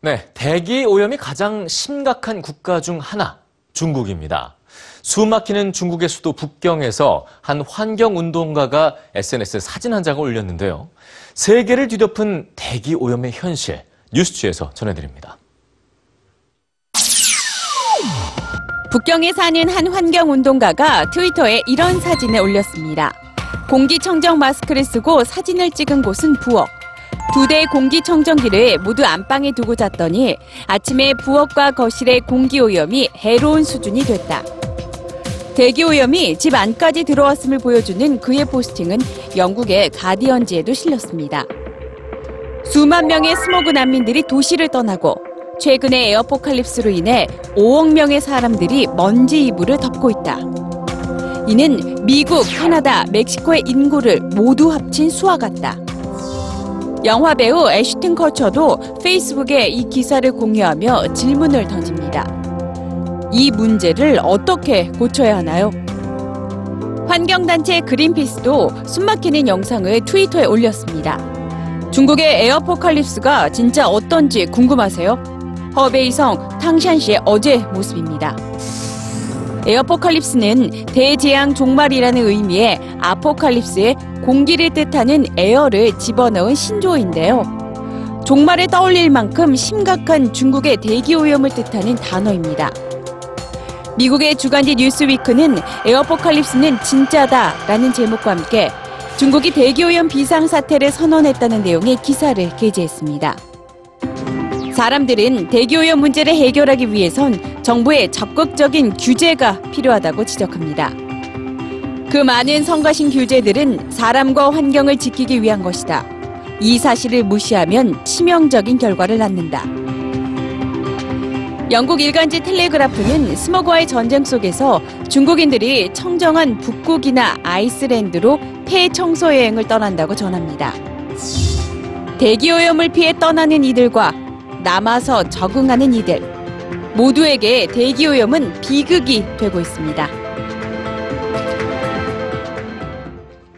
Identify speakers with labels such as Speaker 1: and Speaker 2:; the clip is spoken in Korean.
Speaker 1: 네, 대기 오염이 가장 심각한 국가 중 하나, 중국입니다. 숨 막히는 중국의 수도 북경에서 한 환경운동가가 SNS에 사진 한 장을 올렸는데요. 세계를 뒤덮은 대기 오염의 현실, 뉴스취에서 전해드립니다.
Speaker 2: 북경에 사는 한 환경운동가가 트위터에 이런 사진을 올렸습니다. 공기청정 마스크를 쓰고 사진을 찍은 곳은 부엌. 두 대의 공기청정기를 모두 안방에 두고 잤더니 아침에 부엌과 거실의 공기오염이 해로운 수준이 됐다. 대기오염이 집 안까지 들어왔음을 보여주는 그의 포스팅은 영국의 가디언지에도 실렸습니다. 수만 명의 스모그 난민들이 도시를 떠나고 최근의 에어포칼립스로 인해 5억 명의 사람들이 먼지 이불을 덮고 있다. 이는 미국, 캐나다, 멕시코의 인구를 모두 합친 수와 같다. 영화 배우 애슈튼 커처도 페이스북에 이 기사를 공유하며 질문을 던집니다. 이 문제를 어떻게 고쳐야 하나요? 환경단체 그린피스도 숨막히는 영상을 트위터에 올렸습니다. 중국의 에어포칼립스가 진짜 어떤지 궁금하세요? 허베이성 탕샨시의 어제 모습입니다. 에어포칼립스는 대재앙 종말이라는 의미의 아포칼립스에 공기를 뜻하는 에어를 집어넣은 신조어인데요. 종말을 떠올릴 만큼 심각한 중국의 대기 오염을 뜻하는 단어입니다. 미국의 주간지 뉴스위크는 에어포칼립스는 진짜다라는 제목과 함께 중국이 대기오염 비상사태를 선언했다는 내용의 기사를 게재했습니다. 사람들은 대기오염 문제를 해결하기 위해선 정부의 적극적인 규제가 필요하다고 지적합니다. 그 많은 성가신 규제들은 사람과 환경을 지키기 위한 것이다. 이 사실을 무시하면 치명적인 결과를 낳는다. 영국 일간지 텔레그라프는 스모그와의 전쟁 속에서 중국인들이 청정한 북극이나 아이슬랜드로 폐 청소 여행을 떠난다고 전합니다. 대기오염을 피해 떠나는 이들과 남아서 적응하는 이들 모두에게 대기오염은 비극이 되고 있습니다.